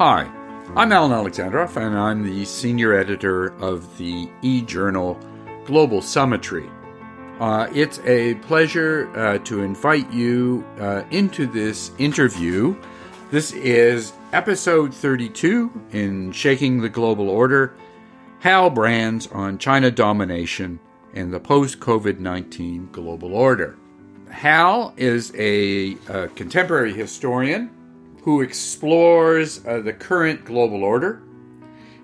Hi, I'm Alan Alexandroff, and I'm the senior editor of the e journal Global Summitry. Uh, it's a pleasure uh, to invite you uh, into this interview. This is episode 32 in Shaking the Global Order Hal Brands on China Domination and the Post COVID 19 Global Order. Hal is a, a contemporary historian who explores uh, the current global order.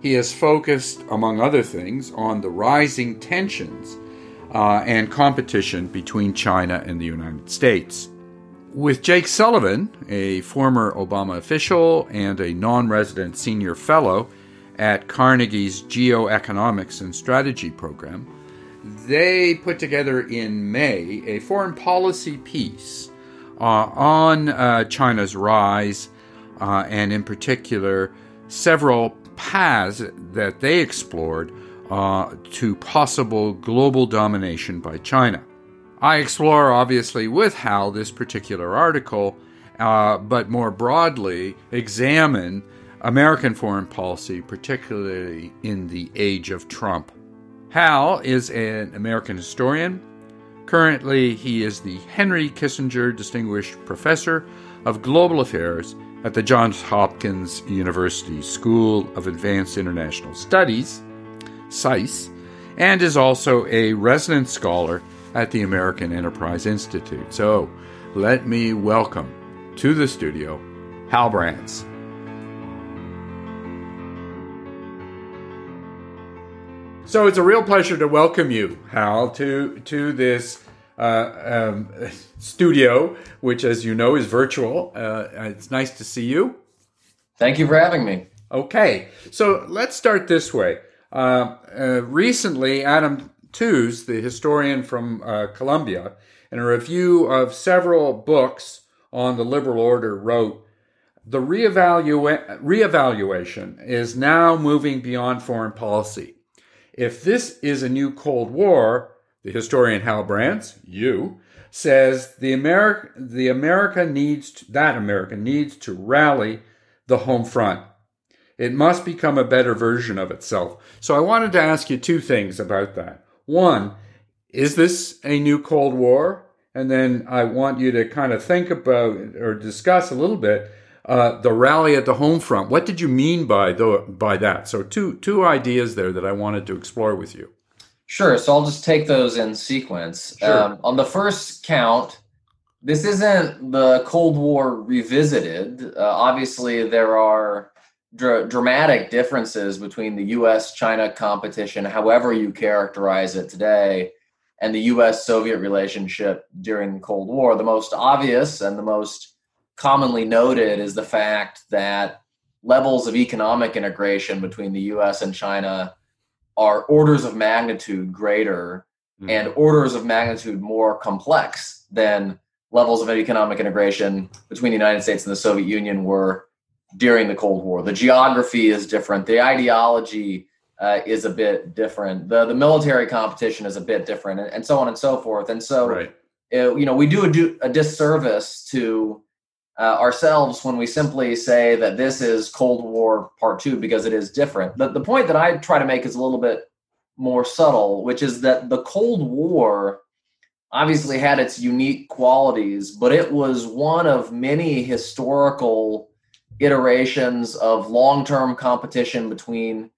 He has focused, among other things, on the rising tensions uh, and competition between China and the United States. With Jake Sullivan, a former Obama official and a non resident senior fellow at Carnegie's Geoeconomics and Strategy program, they put together in May a foreign policy piece on uh, China's rise, uh, and in particular, several paths that they explored uh, to possible global domination by China. I explore, obviously, with Hal this particular article, uh, but more broadly, examine American foreign policy, particularly in the age of Trump. Hal is an American historian Currently, he is the Henry Kissinger Distinguished Professor of Global Affairs at the Johns Hopkins University School of Advanced International Studies, SAIS, and is also a resident scholar at the American Enterprise Institute. So, let me welcome to the studio Hal Brands. So it's a real pleasure to welcome you, Hal, to to this uh, um, studio, which, as you know, is virtual. Uh, it's nice to see you. Thank you for having me. Okay, so let's start this way. Uh, uh recently, Adam Tooze, the historian from uh, Columbia, in a review of several books on the liberal order, wrote the reevalu- reevaluation is now moving beyond foreign policy if this is a new Cold War, the historian Hal Brands, you, says the America, the America needs to, that America needs to rally the home front. It must become a better version of itself. So I wanted to ask you two things about that. One, is this a new Cold War? And then I want you to kind of think about or discuss a little bit uh, the rally at the home front. What did you mean by the, by that? So two two ideas there that I wanted to explore with you. Sure. So I'll just take those in sequence. Sure. Um, on the first count, this isn't the Cold War revisited. Uh, obviously, there are dr- dramatic differences between the U.S. China competition, however you characterize it today, and the U.S. Soviet relationship during the Cold War. The most obvious and the most commonly noted is the fact that levels of economic integration between the US and China are orders of magnitude greater mm-hmm. and orders of magnitude more complex than levels of economic integration between the United States and the Soviet Union were during the Cold War. The geography is different, the ideology uh, is a bit different, the, the military competition is a bit different, and, and so on and so forth. And so, right. uh, you know, we do a, do a disservice to uh, ourselves when we simply say that this is Cold War Part Two because it is different. The, the point that I try to make is a little bit more subtle, which is that the Cold War obviously had its unique qualities, but it was one of many historical iterations of long term competition between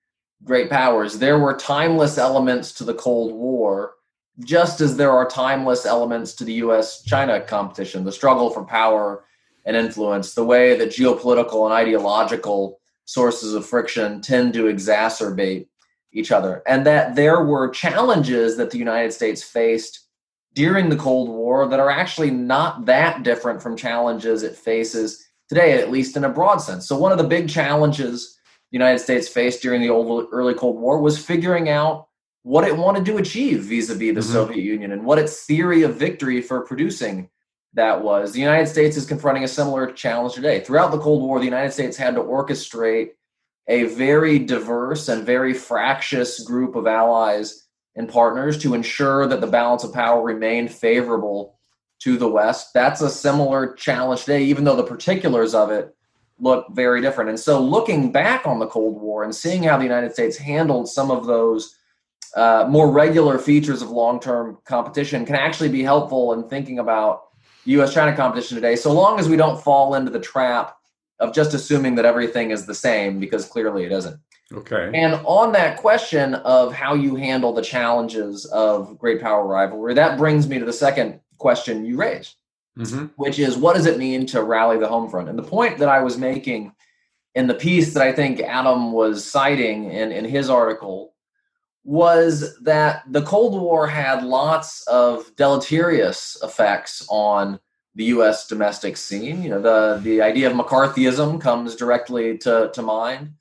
great powers. There were timeless elements to the Cold War, just as there are timeless elements to the US China competition, the struggle for power and influence, the way that geopolitical and ideological sources of friction tend to exacerbate each other, and that there were challenges that the United States faced during the Cold War that are actually not that different from challenges it faces today, at least in a broad sense. So, one of the big challenges the United States faced during the old, early Cold War was figuring out what it wanted to achieve vis a vis the mm-hmm. Soviet Union and what its theory of victory for producing that was. The United States is confronting a similar challenge today. Throughout the Cold War, the United States had to orchestrate a very diverse and very fractious group of allies and partners to ensure that the balance of power remained favorable to the West. That's a similar challenge today, even though the particulars of it look very different. And so, looking back on the Cold War and seeing how the United States handled some of those uh, more regular features of long term competition can actually be helpful in thinking about US China competition today, so long as we don't fall into the trap of just assuming that everything is the same, because clearly it isn't. Okay. And on that question of how you handle the challenges of great power rivalry, that brings me to the second question you raised, mm-hmm. which is what does it mean to rally the home front? And the point that I was making in the piece that I think Adam was citing in, in his article was that the Cold War had lots of deleterious effects on the U.S. domestic scene. You know, the the idea of McCarthyism comes directly to, to mind,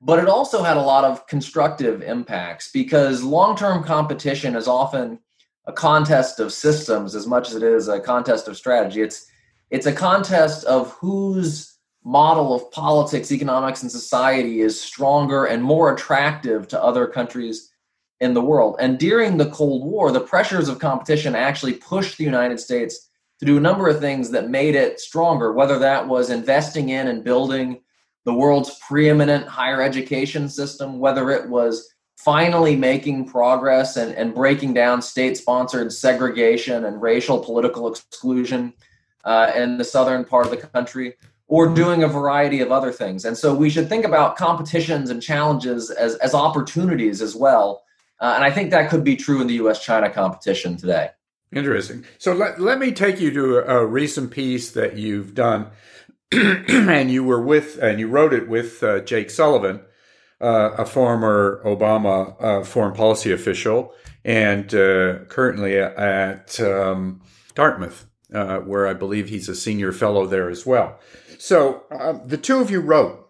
but it also had a lot of constructive impacts because long term competition is often a contest of systems as much as it is a contest of strategy. It's it's a contest of whose model of politics, economics, and society is stronger and more attractive to other countries in the world. And during the Cold War, the pressures of competition actually pushed the United States to do a number of things that made it stronger, whether that was investing in and building the world's preeminent higher education system, whether it was finally making progress and, and breaking down state sponsored segregation and racial political exclusion uh, in the southern part of the country, or doing a variety of other things. And so we should think about competitions and challenges as, as opportunities as well uh, and I think that could be true in the US China competition today. Interesting. So let, let me take you to a, a recent piece that you've done. and you were with, and you wrote it with uh, Jake Sullivan, uh, a former Obama uh, foreign policy official, and uh, currently at um, Dartmouth, uh, where I believe he's a senior fellow there as well. So um, the two of you wrote,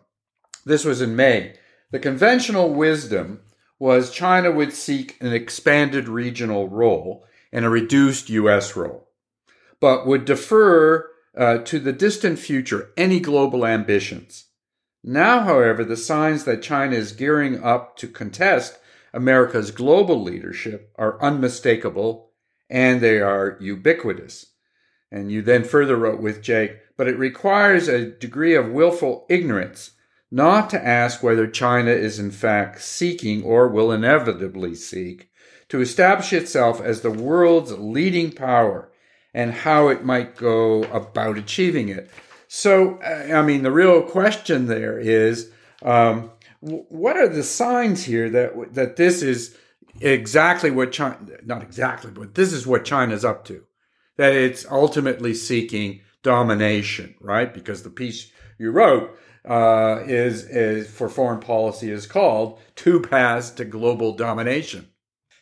this was in May, the conventional wisdom was China would seek an expanded regional role and a reduced U.S. role, but would defer uh, to the distant future any global ambitions. Now, however, the signs that China is gearing up to contest America's global leadership are unmistakable and they are ubiquitous. And you then further wrote with Jake, but it requires a degree of willful ignorance not to ask whether China is in fact seeking or will inevitably seek to establish itself as the world's leading power and how it might go about achieving it. So, I mean, the real question there is um, what are the signs here that, that this is exactly what China, not exactly, but this is what China's up to? That it's ultimately seeking domination, right? Because the piece you wrote uh, is is for foreign policy is called two paths to global domination.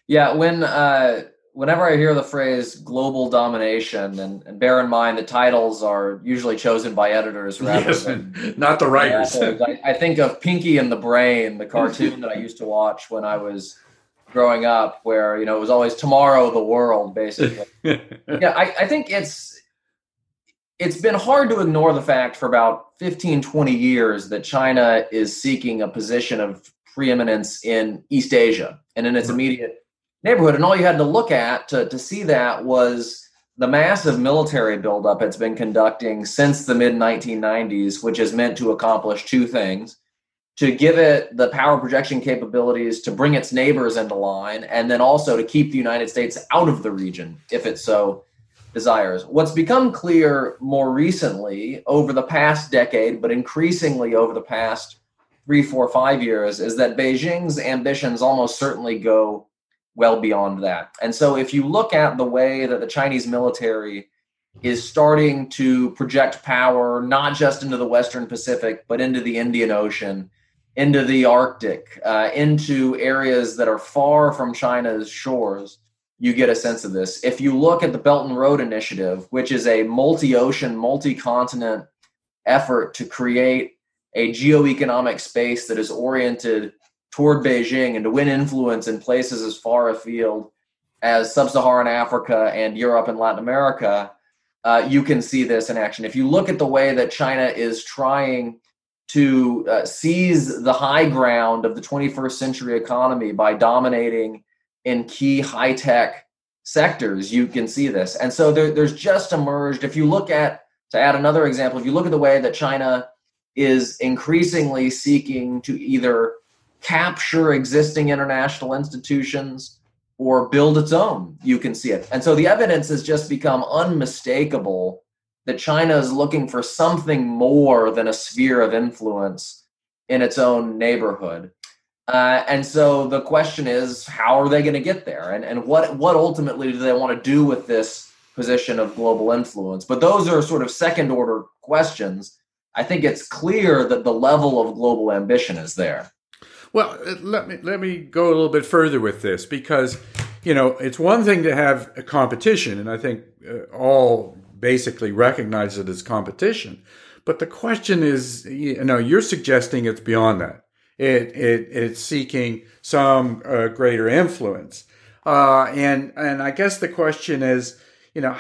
Yeah, when uh, whenever I hear the phrase global domination, and, and, bear in mind the titles are usually chosen by editors rather yes, than not the writers. I, I, think of Pinky and the Brain, the cartoon that I used to watch when I was growing up, where you know it was always tomorrow the world, basically. yeah, I, I think it's it's been hard to ignore the fact for about 15, 20 years that China is seeking a position of preeminence in East Asia and in its mm-hmm. immediate neighborhood. And all you had to look at to, to see that was the massive military buildup it's been conducting since the mid 1990s, which is meant to accomplish two things to give it the power projection capabilities to bring its neighbors into line, and then also to keep the United States out of the region if it so desires. What's become clear more recently over the past decade, but increasingly over the past three, four, five years, is that Beijing's ambitions almost certainly go well beyond that. And so if you look at the way that the Chinese military is starting to project power not just into the Western Pacific, but into the Indian Ocean, into the Arctic, uh, into areas that are far from China's shores you get a sense of this. If you look at the Belt and Road Initiative, which is a multi ocean, multi continent effort to create a geoeconomic space that is oriented toward Beijing and to win influence in places as far afield as sub Saharan Africa and Europe and Latin America, uh, you can see this in action. If you look at the way that China is trying to uh, seize the high ground of the 21st century economy by dominating in key high tech sectors, you can see this. And so there, there's just emerged, if you look at, to add another example, if you look at the way that China is increasingly seeking to either capture existing international institutions or build its own. You can see it. And so the evidence has just become unmistakable that China is looking for something more than a sphere of influence in its own neighborhood. Uh, and so the question is, how are they going to get there? And, and what, what ultimately do they want to do with this position of global influence? But those are sort of second order questions. I think it's clear that the level of global ambition is there. Well, uh, let me let me go a little bit further with this because you know it's one thing to have a competition, and I think uh, all basically recognize it as competition. But the question is, you know, you're suggesting it's beyond that. It, it it's seeking some uh, greater influence, uh, and and I guess the question is, you know,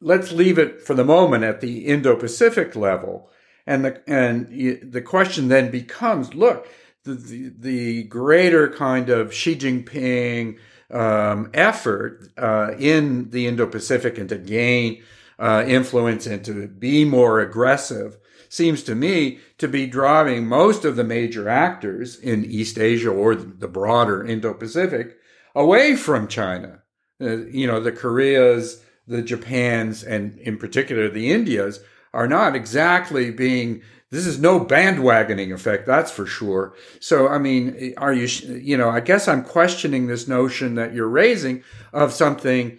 let's leave it for the moment at the Indo-Pacific level, and the and the question then becomes, look, the the, the greater kind of Xi Jinping um, effort uh, in the Indo-Pacific and to gain uh, influence and to be more aggressive seems to me to be driving most of the major actors in East Asia or the broader Indo-Pacific away from China. Uh, you know, the Koreas, the Japans, and in particular the Indias are not exactly being this is no bandwagoning effect that's for sure so i mean are you you know i guess i'm questioning this notion that you're raising of something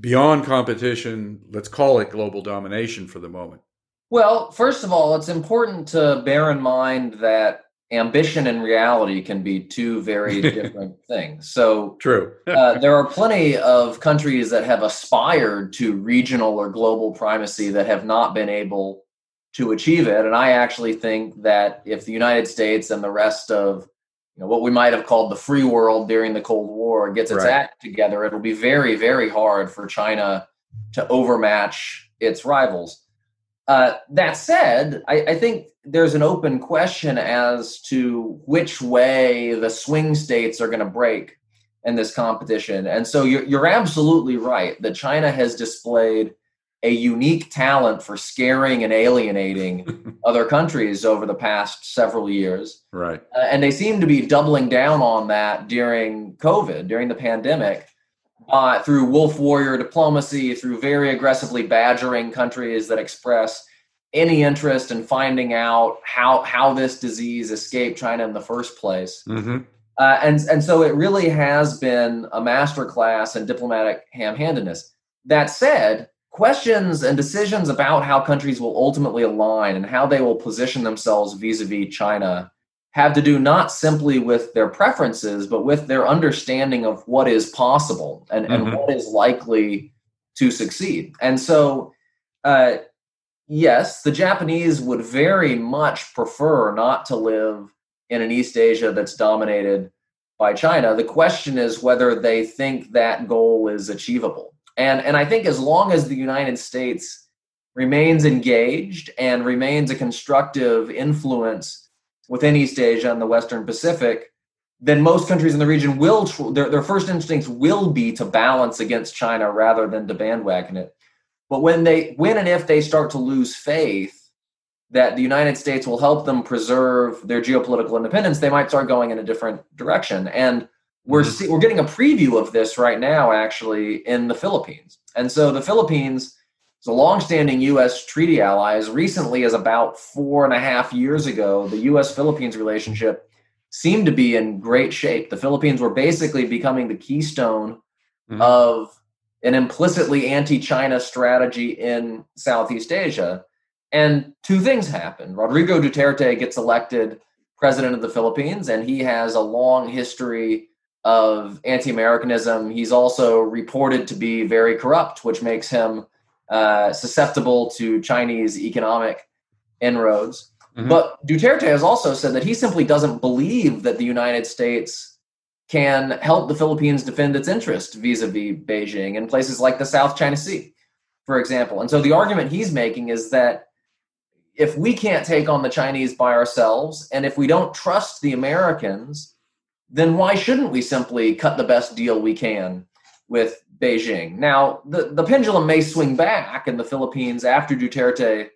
beyond competition let's call it global domination for the moment well, first of all, it's important to bear in mind that ambition and reality can be two very different things. So, true. uh, there are plenty of countries that have aspired to regional or global primacy that have not been able to achieve it. And I actually think that if the United States and the rest of you know what we might have called the free world during the Cold War gets its right. act together, it'll be very, very hard for China to overmatch its rivals. Uh, that said, I, I, think there's an open question as to which way the swing states are going to break in this competition. And so you're, you're absolutely right that China has displayed a unique talent for scaring and alienating other countries over the past several years. Right. Uh, and they seem to be doubling down on that during COVID, during the pandemic uh, through wolf warrior diplomacy, through very aggressively badgering countries that express any interest in finding out how how this disease escaped China in the first place. Mm-hmm. Uh, and and so it really has been a masterclass in diplomatic ham-handedness. That said, questions and decisions about how countries will ultimately align and how they will position themselves vis-a-vis China have to do not simply with their preferences, but with their understanding of what is possible and, mm-hmm. and what is likely to succeed. And so, uh, yes, the Japanese would very much prefer not to live in an East Asia that's dominated by China. The question is whether they think that goal is achievable. And, and I think as long as the United States remains engaged and remains a constructive influence within East Asia and the Western Pacific, then most countries in the region will their, their first instincts will be to balance against China rather than to bandwagon it. But when they when and if they start to lose faith that the United States will help them preserve their geopolitical independence, they might start going in a different direction. And we're mm-hmm. see, we're getting a preview of this right now, actually, in the Philippines. And so the Philippines so, longstanding U.S. treaty ally, as recently as about four and a half years ago, the U.S. Philippines relationship seemed to be in great shape. The Philippines were basically becoming the keystone mm-hmm. of an implicitly anti China strategy in Southeast Asia. And two things happened. Rodrigo Duterte gets elected president of the Philippines, and he has a long history of anti Americanism. He's also reported to be very corrupt, which makes him uh, susceptible to Chinese economic inroads. Mm-hmm. But Duterte has also said that he simply doesn't believe that the United States can help the Philippines defend its interest vis-a-vis Beijing in places like the South China Sea, for example. And so the argument he's making is that if we can't take on the Chinese by ourselves, and if we don't trust the Americans, then why shouldn't we simply cut the best deal we can with Beijing. Now, the, the pendulum may swing back in the Philippines after Duterte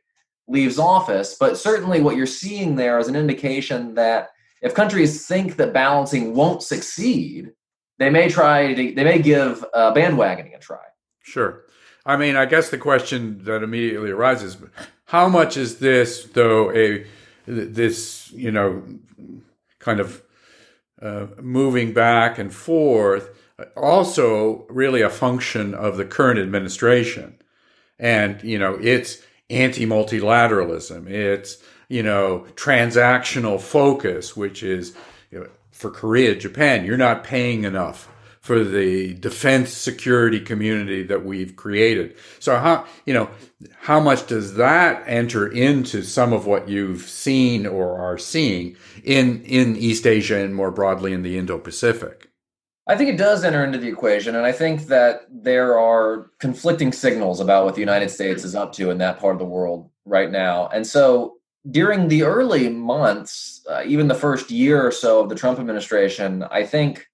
leaves office. But certainly, what you're seeing there is an indication that if countries think that balancing won't succeed, they may try to, they may give uh, bandwagoning a try. Sure. I mean, I guess the question that immediately arises: How much is this, though, a this you know kind of uh, moving back and forth, also really a function of the current administration, and you know it's anti-multilateralism, it's you know transactional focus, which is you know, for Korea, Japan, you're not paying enough for the defense security community that we've created. So how, you know, how much does that enter into some of what you've seen or are seeing in, in East Asia and more broadly in the Indo-Pacific? I think it does enter into the equation, and I think that there are conflicting signals about what the United States is up to in that part of the world right now. And so during the early months, uh, even the first year or so of the Trump administration, I think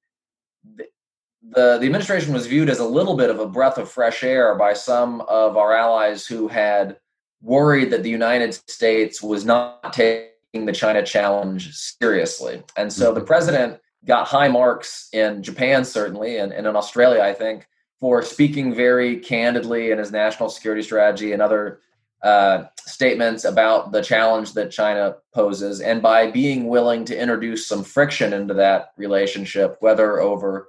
the, the administration was viewed as a little bit of a breath of fresh air by some of our allies who had worried that the United States was not taking the China challenge seriously. And so the mm-hmm. president got high marks in Japan, certainly, and, and in Australia, I think, for speaking very candidly in his national security strategy and other uh, statements about the challenge that China poses, and by being willing to introduce some friction into that relationship, whether over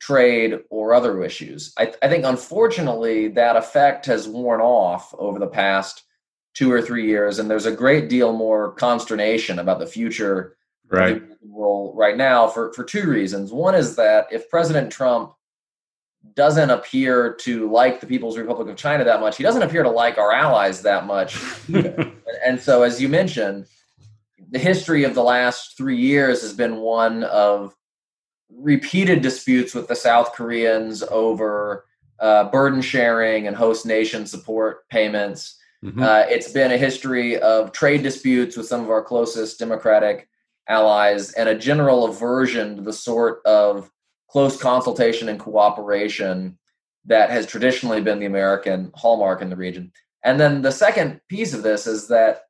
trade or other issues. I, I, think, unfortunately, that effect has worn off over the past two or three years, and there's a great deal more consternation about the future right. role right now for, for two reasons. One is that if President Trump doesn't appear to like the People's Republic of China that much, he doesn't appear to like our allies that much. and so, as you mentioned, the history of the last three years has been one of repeated disputes with the South Koreans over uh, burden sharing and host nation support payments. Mm-hmm. Uh, it's been a history of trade disputes with some of our closest democratic allies and a general aversion to the sort of close consultation and cooperation that has traditionally been the American hallmark in the region. And then the second piece of this is that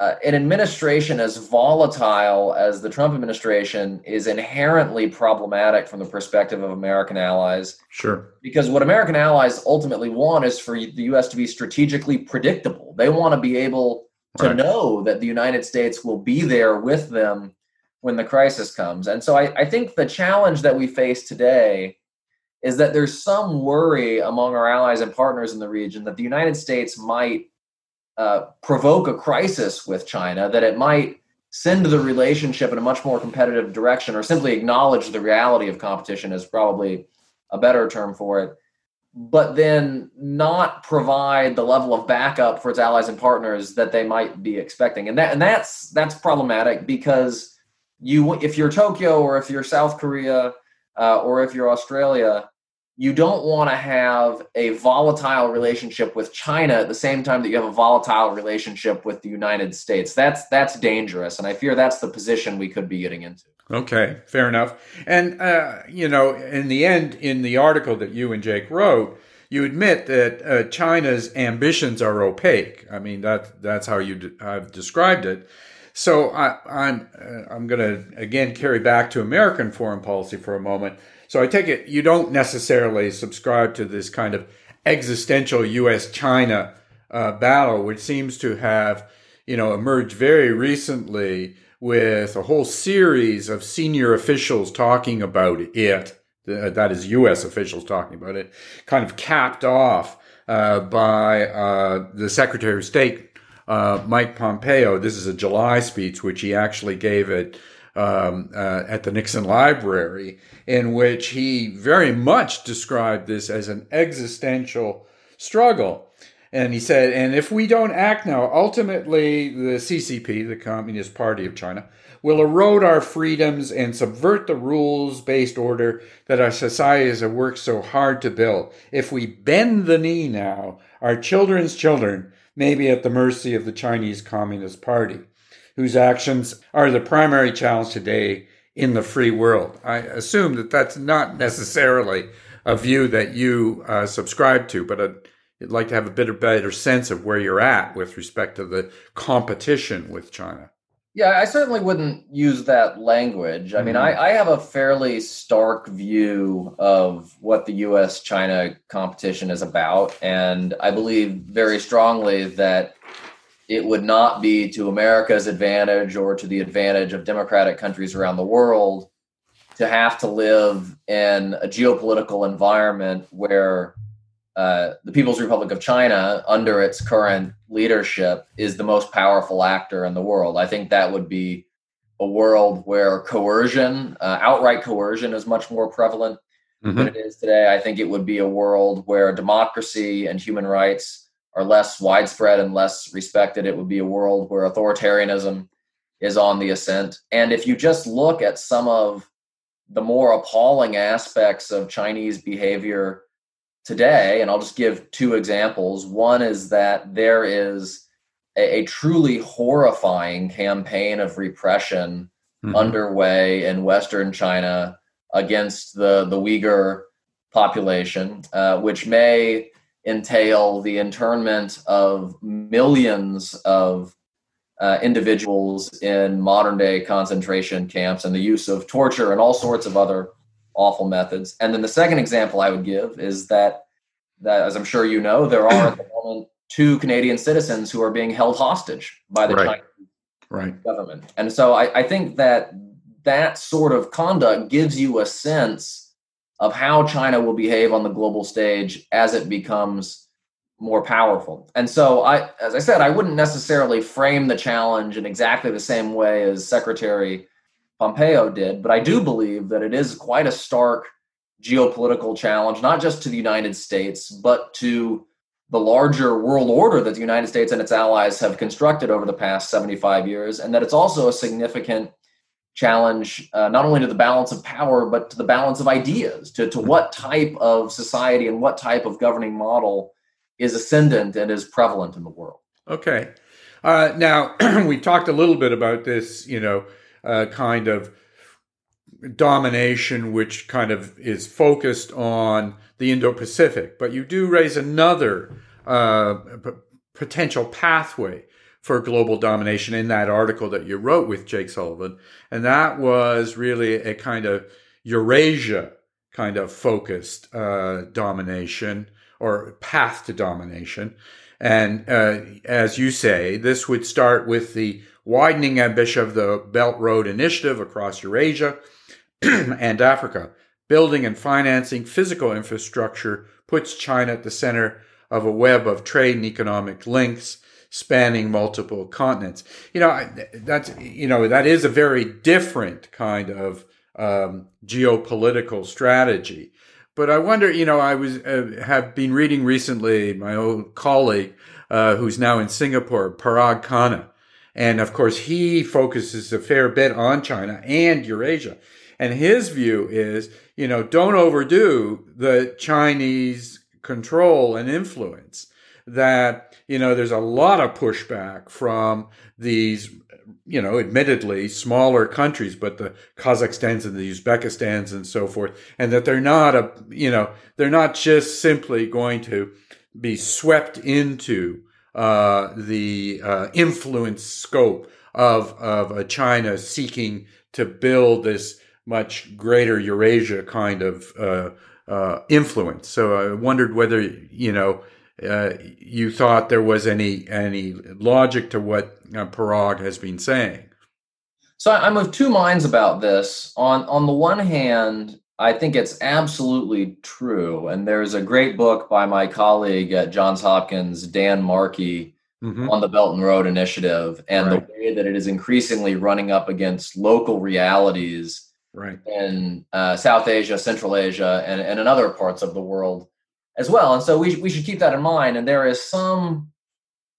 uh, an administration as volatile as the Trump administration is inherently problematic from the perspective of American allies. Sure. Because what American allies ultimately want is for the U.S. to be strategically predictable. They want to be able to right. know that the United States will be there with them when the crisis comes. And so I, I think the challenge that we face today is that there's some worry among our allies and partners in the region that the United States might uh, provoke a crisis with China, that it might send the relationship in a much more competitive direction, or simply acknowledge the reality of competition is probably a better term for it, but then not provide the level of backup for its allies and partners that they might be expecting, and that and that's that's problematic because you if you're Tokyo or if you're South Korea uh, or if you're Australia, you don't want to have a volatile relationship with China at the same time that you have a volatile relationship with the United States. That's that's dangerous, and I fear that's the position we could be getting into. Okay, fair enough. And uh, you know, in the end, in the article that you and Jake wrote, you admit that uh, China's ambitions are opaque. I mean, that that's how you de- have described it. So I, I'm uh, I'm going to again carry back to American foreign policy for a moment so I take it you don't necessarily subscribe to this kind of existential U.S. China uh, battle, which seems to have, you know, emerged very recently with a whole series of senior officials talking about it. That is U.S. officials talking about it, kind of capped off uh, by uh, the Secretary of State, uh, Mike Pompeo. This is a July speech, which he actually gave at um, uh, at the Nixon Library, in which he very much described this as an existential struggle. And he said, and if we don't act now, ultimately the CCP, the Communist Party of China, will erode our freedoms and subvert the rules based order that our societies have worked so hard to build. If we bend the knee now, our children's children may be at the mercy of the Chinese Communist Party whose actions are the primary challenge today in the free world. I assume that that's not necessarily a view that you uh, subscribe to, but uh, I'd like to have a bit of better sense of where you're at with respect to the competition with China. Yeah, I certainly wouldn't use that language. I mm-hmm. mean, I, I, have a fairly stark view of what the US China competition is about. And I believe very strongly that it would not be to America's advantage or to the advantage of democratic countries around the world to have to live in a geopolitical environment where uh, the People's Republic of China, under its current leadership, is the most powerful actor in the world. I think that would be a world where coercion, uh, outright coercion, is much more prevalent mm-hmm. than it is today. I think it would be a world where democracy and human rights are less widespread and less respected. It would be a world where authoritarianism is on the ascent. And if you just look at some of the more appalling aspects of Chinese behavior today, and I'll just give two examples. One is that there is a, a truly horrifying campaign of repression mm-hmm. underway in Western China against the, the Uyghur population, uh, which may entail the internment of millions of uh, individuals in modern day concentration camps and the use of torture and all sorts of other awful methods. And then the second example I would give is that, that as I'm sure you know, there are at the moment two Canadian citizens who are being held hostage by the right. Chinese right. government. And so I, I think that that sort of conduct gives you a sense of how China will behave on the global stage as it becomes more powerful. And so I as I said, I wouldn't necessarily frame the challenge in exactly the same way as Secretary Pompeo did, but I do believe that it is quite a stark geopolitical challenge, not just to the United States, but to the larger world order that the United States and its allies have constructed over the past 75 years, and that it's also a significant challenge uh, not only to the balance of power, but to the balance of ideas, to, to what type of society and what type of governing model is ascendant and is prevalent in the world. Okay. Uh, now, we talked a little bit about this, you know, uh, kind of domination, which kind of is focused on the Indo Pacific. But you do raise another uh, p- potential pathway for global domination in that article that you wrote with Jake Sullivan. And that was really a kind of Eurasia kind of focused uh, domination or path to domination. And uh, as you say, this would start with the widening ambition of the Belt Road Initiative across Eurasia and Africa. Building and financing physical infrastructure puts China at the center of a web of trade and economic links spanning multiple continents. You know, that's you know that is a very different kind of um, geopolitical strategy. But I wonder, you know, I was uh, have been reading recently my old colleague uh, who's now in Singapore, Parag Khanna, and of course, he focuses a fair bit on China and Eurasia. And his view is, you know, don't overdo the Chinese control and influence. That, you know, there's a lot of pushback from these, you know, admittedly smaller countries, but the Kazakhstans and the Uzbekistans and so forth, and that they're not a, you know, they're not just simply going to be swept into uh, the uh, influence scope of of China seeking to build this much greater Eurasia kind of uh, uh influence. So I wondered whether you know uh, you thought there was any any logic to what Parag has been saying. So I'm of two minds about this. On on the one hand, I think it's absolutely true. And there's a great book by my colleague at Johns Hopkins, Dan Markey, mm-hmm. on the Belt and Road Initiative and right. the way that it is increasingly running up against local realities right. in uh, South Asia, Central Asia, and, and in other parts of the world as well. And so we, we should keep that in mind. And there is some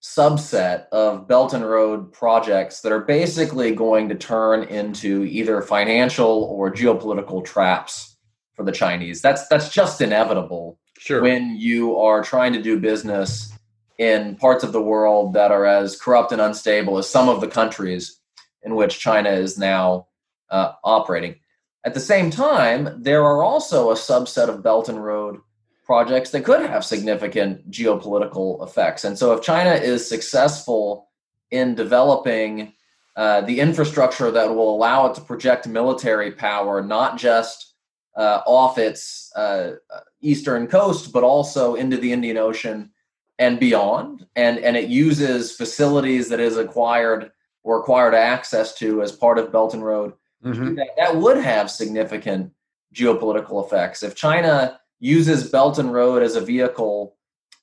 subset of Belt and Road projects that are basically going to turn into either financial or geopolitical traps for the Chinese. That's that's just inevitable. Sure. When you are trying to do business in parts of the world that are as corrupt and unstable as some of the countries in which China is now uh, operating. At the same time, there are also a subset of Belt and Road projects that could have significant geopolitical effects. And so, if China is successful in developing uh, the infrastructure that will allow it to project military power, not just uh, off its uh, eastern coast, but also into the Indian Ocean and beyond. And, and it uses facilities that is acquired or acquired access to as part of Belt and Road. Mm-hmm. That, that would have significant geopolitical effects. If China uses Belt and Road as a vehicle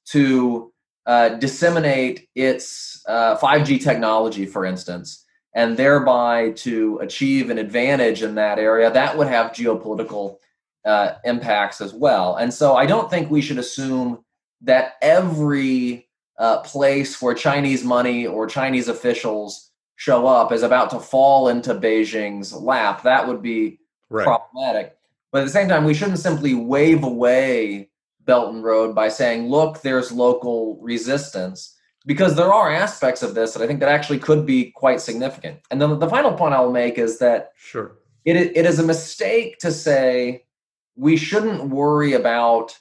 to uh, disseminate its uh, 5G technology, for instance, and thereby to achieve an advantage in that area, that would have geopolitical uh, impacts as well. And so I don't think we should assume that every uh, place where Chinese money or Chinese officials show up is about to fall into Beijing's lap. That would be right. problematic. But at the same time, we shouldn't simply wave away Belt and Road by saying, look, there's local resistance, because there are aspects of this that I think that actually could be quite significant. And then the final point I'll make is that sure. it, it is a mistake to say we shouldn't worry about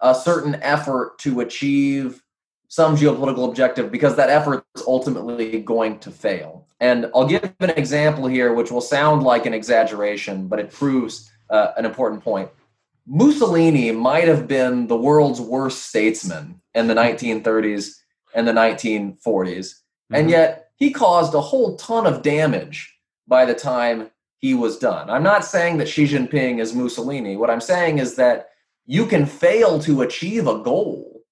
a certain effort to achieve some geopolitical objective because that effort is ultimately going to fail. And I'll give an example here, which will sound like an exaggeration, but it proves uh, an important point. Mussolini might have been the world's worst statesman in the 1930s and the 1940s, mm-hmm. and yet he caused a whole ton of damage by the time he was done. I'm not saying that Xi Jinping is Mussolini. What I'm saying is that you can fail to achieve a goal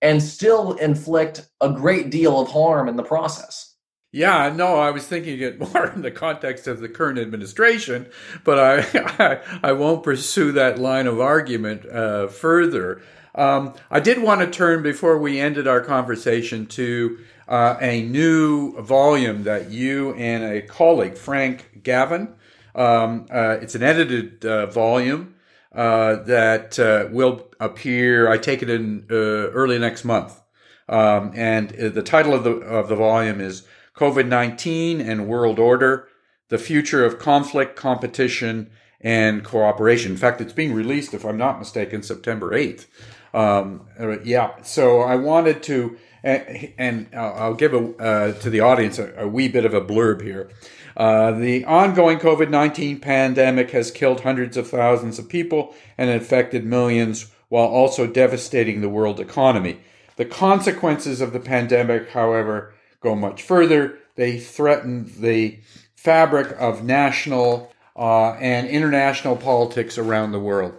and still inflict a great deal of harm in the process. Yeah, no, I was thinking it more in the context of the current administration, but I I, I won't pursue that line of argument uh, further. Um, I did want to turn before we ended our conversation to uh, a new volume that you and a colleague, Frank Gavin, um, uh, it's an edited uh, volume uh, that uh, will appear. I take it in early next month, um, and the title of the of the volume is COVID 19 and World Order The Future of Conflict, Competition, and Cooperation. In fact, it's being released, if I'm not mistaken, September 8th. Um, uh, yeah, so I wanted to, and, I'll give a, uh, to the audience a, a, wee bit of a blurb here. Uh, the ongoing COVID 19 pandemic has killed hundreds of thousands of people and infected millions while also devastating the world economy. The consequences of the pandemic, however, go much further. They threaten the fabric of national uh, and international politics around the world.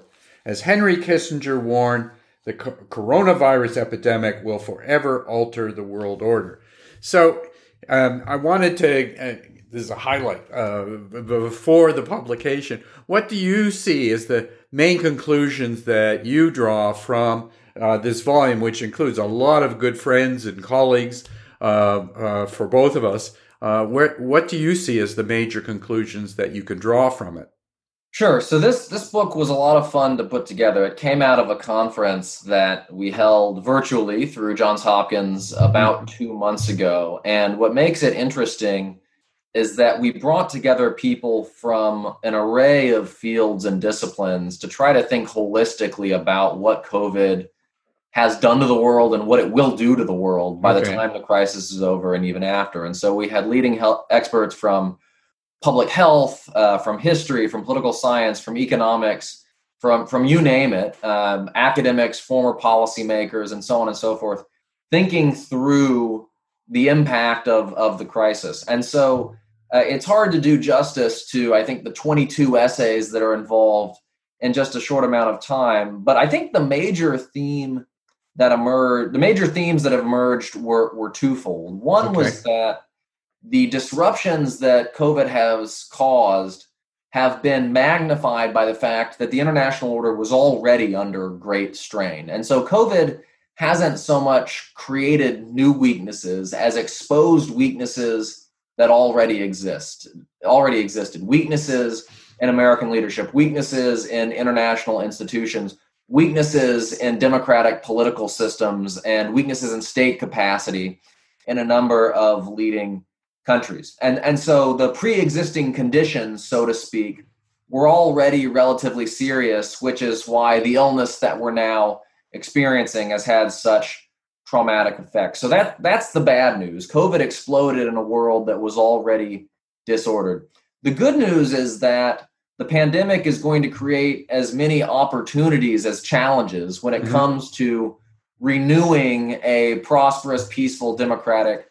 As Henry Kissinger warned, the coronavirus epidemic will forever alter the world order. So um, I wanted to. Uh, this is a highlight uh, before the publication. What do you see as the main conclusions that you draw from uh, this volume, which includes a lot of good friends and colleagues for both of us. Uh, where, what do you see as the major conclusions that you can draw from it? Sure. So this this book was a lot of fun to put together. It came out of a conference that we held virtually through Johns Hopkins about mm-hmm. two months ago. And what makes it interesting is that we brought together people from an array of fields and disciplines to try to think holistically about what COVID has done to the world and what it will do to the world by okay. the time the crisis is over and even after. And so we had leading health experts from public health, uh, from history, from political science, from economics, from from you name it, um, academics, former policymakers, and so on and so forth, thinking through the impact of of the crisis. And so uh, it's hard to do justice to I think the 22 essays that are involved in just a short amount of time. But I think the major theme that emerged, the major themes that have emerged were, were twofold. One okay. was that the disruptions that COVID has caused have been magnified by the fact that the international order was already under great strain. And so COVID hasn't so much created new weaknesses as exposed weaknesses that already exist, already existed. Weaknesses in American leadership, weaknesses in international institutions, weaknesses in democratic political systems and weaknesses in state capacity in a number of leading countries. And, and so the pre existing conditions, so to speak, were already relatively serious, which is why the illness that we're now experiencing has had such traumatic effects. So that that's the bad news. COVID exploded in a world that was already disordered. The good news is that the pandemic is going to create as many opportunities as challenges when it mm-hmm. comes to renewing a prosperous, peaceful, democratic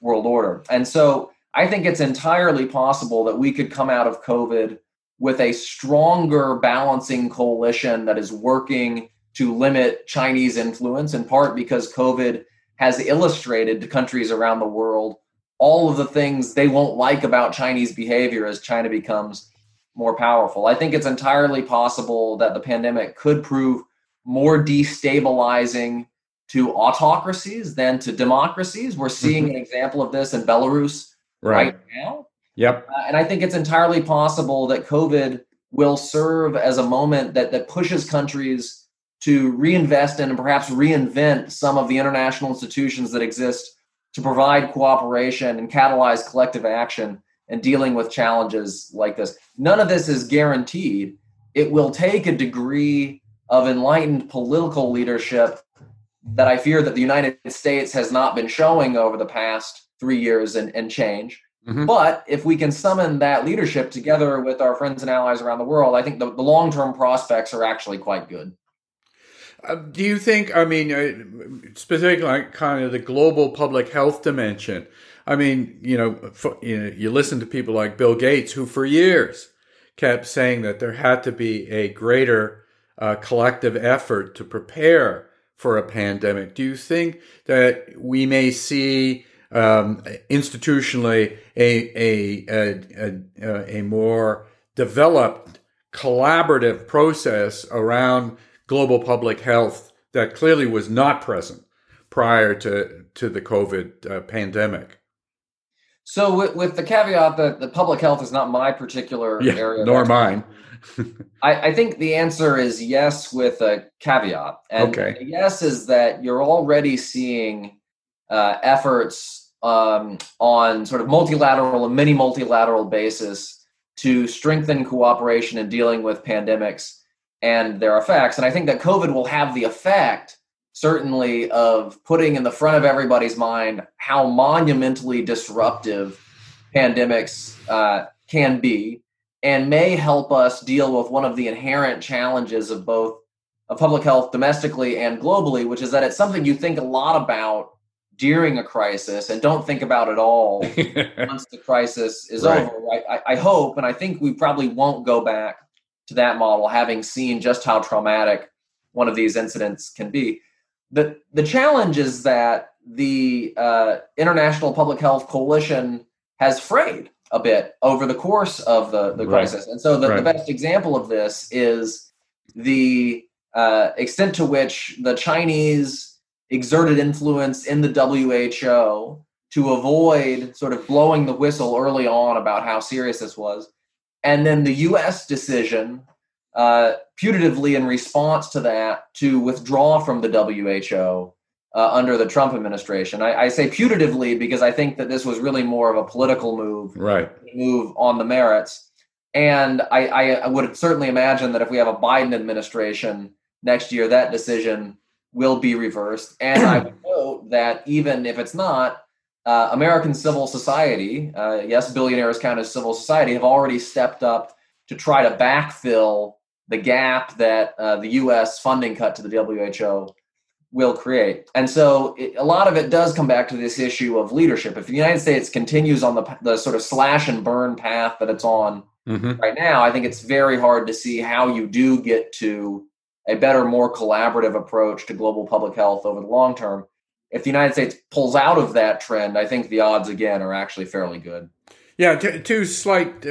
world order. And so I think it's entirely possible that we could come out of COVID with a stronger balancing coalition that is working to limit Chinese influence, in part because COVID has illustrated to countries around the world all of the things they won't like about Chinese behavior as China becomes more powerful. I think it's entirely possible that the pandemic could prove more destabilizing to autocracies than to democracies. We're seeing mm-hmm. an example of this in Belarus right, right now. Yep. Uh, and I think it's entirely possible that COVID will serve as a moment that that pushes countries to reinvest in and perhaps reinvent some of the international institutions that exist to provide cooperation and catalyze collective action and dealing with challenges like this. None of this is guaranteed. It will take a degree of enlightened political leadership that I fear that the United States has not been showing over the past three years and, and change. Mm-hmm. But if we can summon that leadership together with our friends and allies around the world, I think the, the long term prospects are actually quite good. Uh, do you think, I mean, uh, specifically like kind of the global public health dimension? I mean, you know, for, you know, you listen to people like Bill Gates, who for years kept saying that there had to be a greater uh, collective effort to prepare for a pandemic. Do you think that we may see um, institutionally a, a, a, a, more developed collaborative process around global public health that clearly was not present prior to, to the COVID uh, pandemic? So, with, with, the caveat that the public health is not my particular yeah, area, nor mine. I, I, think the answer is yes, with a caveat. And okay. yes is that you're already seeing uh, efforts um, on sort of multilateral and many multilateral basis to strengthen cooperation in dealing with pandemics and their effects. And I think that COVID will have the effect, certainly, of putting in the front of everybody's mind how monumentally disruptive pandemics uh, can be and may help us deal with one of the inherent challenges of both of public health domestically and globally, which is that it's something you think a lot about during a crisis and don't think about at all once the crisis is right. over. I, I hope, and I think we probably won't go back to that model, having seen just how traumatic one of these incidents can be. The, the challenge is that the uh, International Public Health Coalition has frayed a bit over the course of the, the right. crisis. And so the, right. the, best example of this is the uh, extent to which the Chinese exerted influence in the WHO to avoid sort of blowing the whistle early on about how serious this was. And then the US decision, uh, putatively in response to that, to withdraw from the WHO uh, under the Trump administration. I, I, say putatively because I think that this was really more of a political move, right? Move on the merits. And I, I would certainly imagine that if we have a Biden administration next year, that decision will be reversed. And I would note that even if it's not, uh, American civil society, uh, yes, billionaires count as civil society, have already stepped up to try to backfill the gap that uh, the U.S. funding cut to the WHO will create. And so it, a lot of it does come back to this issue of leadership. If the United States continues on the, the sort of slash and burn path that it's on mm-hmm. right now, I think it's very hard to see how you do get to a better, more collaborative approach to global public health over the long term. If the United States pulls out of that trend, I think the odds again are actually fairly good. Yeah, two slight, uh,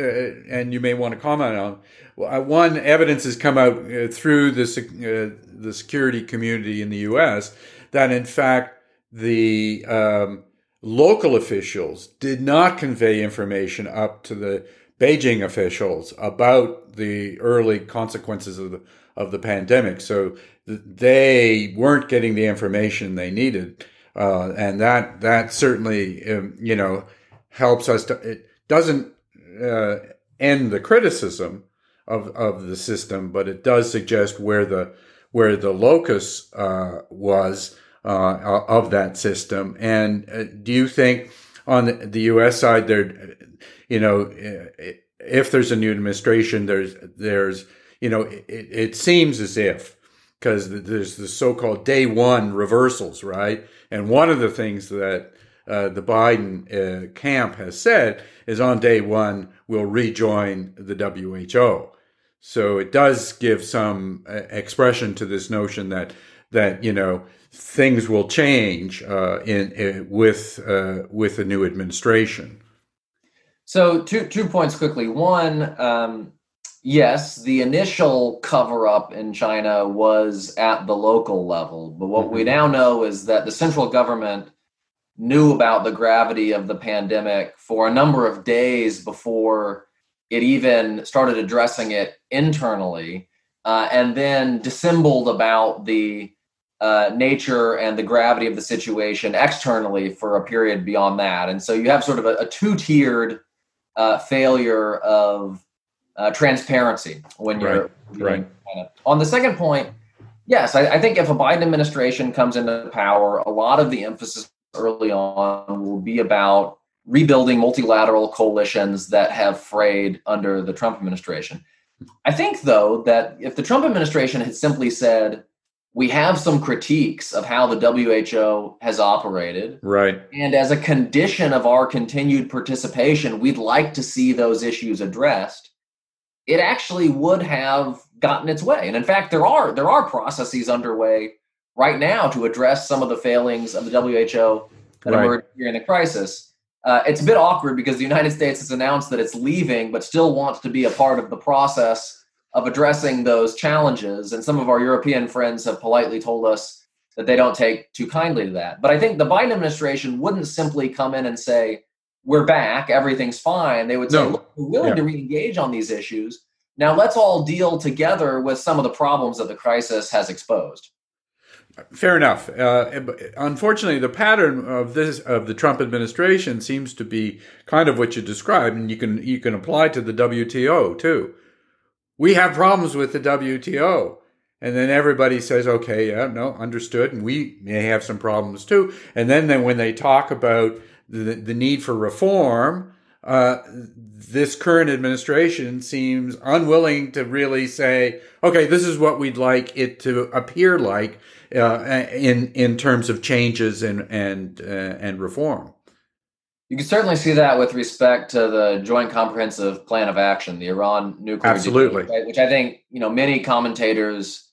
and you may want to comment on. Uh, one, evidence has come out uh, through the uh, the security community in the U.S. that in fact the um, local officials did not convey information up to the Beijing officials about the early consequences of the of the pandemic. So they weren't getting the information they needed, uh, and that that certainly um, you know helps us to. It doesn't uh, end the criticism of of the system, but it does suggest where the where the locus uh, was uh, of that system. And uh, do you think on the, U.S. side, there, you know, if there's a new administration, there's there's you know, it, it seems as if because there's the so-called day one reversals, right? And one of the things that uh, the Biden uh, camp has said is on day one we'll rejoin the WHO. So it does give some uh, expression to this notion that that you know things will change uh, in, in, with uh, with the new administration. So two two points quickly. One, um, yes, the initial cover up in China was at the local level, but what mm-hmm. we now know is that the central government knew about the gravity of the pandemic for a number of days before it even started addressing it internally, uh, and then dissembled about the uh, nature and the gravity of the situation externally for a period beyond that. And so you have sort of a, a two tiered uh, failure of uh, transparency when you're right. right. on the second point. Yes, I, I think if a Biden administration comes into power, a lot of the emphasis early on will be about rebuilding multilateral coalitions that have frayed under the Trump administration. I think, though, that if the Trump administration had simply said, we have some critiques of how the WHO has operated. Right. And as a condition of our continued participation, we'd like to see those issues addressed. It actually would have gotten its way. And in fact, there are there are processes underway right now to address some of the failings of the WHO that right. emerged during the crisis. Uh, it's a bit awkward because the United States has announced that it's leaving, but still wants to be a part of the process of addressing those challenges. And some of our European friends have politely told us that they don't take too kindly to that. But I think the Biden administration wouldn't simply come in and say, we're back, everything's fine. They would say, no. we're willing yeah. to re engage on these issues. Now let's all deal together with some of the problems that the crisis has exposed. Fair enough. Uh, unfortunately, the pattern of this of the Trump administration seems to be kind of what you described, and you can you can apply to the WTO too we have problems with the WTO. And then everybody says, okay, yeah, no, understood. And we may have some problems too. And then, then when they talk about the, the need for reform, uh, this current administration seems unwilling to really say, okay, this is what we'd like it to appear like uh, in in terms of changes and and uh, and reform. You can certainly see that with respect to the Joint Comprehensive Plan of Action, the Iran nuclear absolutely, deal, which I think you know many commentators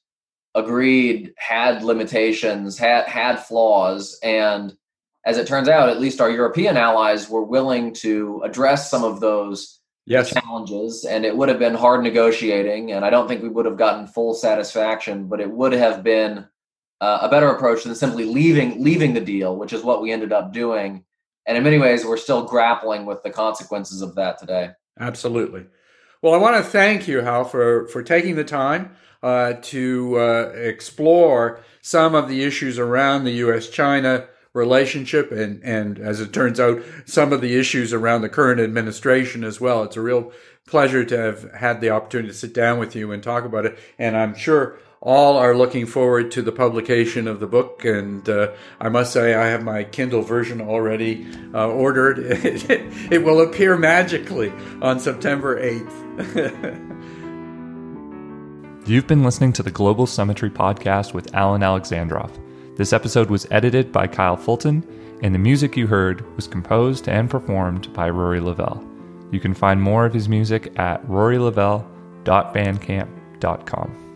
agreed had limitations, had had flaws, and as it turns out, at least our European allies were willing to address some of those yes. challenges, and it would have been hard negotiating, and I don't think we would have gotten full satisfaction, but it would have been uh, a better approach than simply leaving leaving the deal, which is what we ended up doing and in many ways, we're still grappling with the consequences of that today. Absolutely. Well, I want to thank you, Hal, for, for taking the time uh, to uh, explore some of the issues around the U.S. China relationship and, and, as it turns out, some of the issues around the current administration as well. It's a real pleasure to have had the opportunity to sit down with you and talk about it. And I'm sure all are looking forward to the publication of the book. And uh, I must say, I have my Kindle version already uh, ordered. it, will appear magically on September 8th. You've been listening to the Global Summitry podcast with Alan Alexandroff. This episode was edited by Kyle Fulton, and the music you heard was composed and performed by Rory Lavelle. You can find more of his music at rorylavelle.bandcamp.com.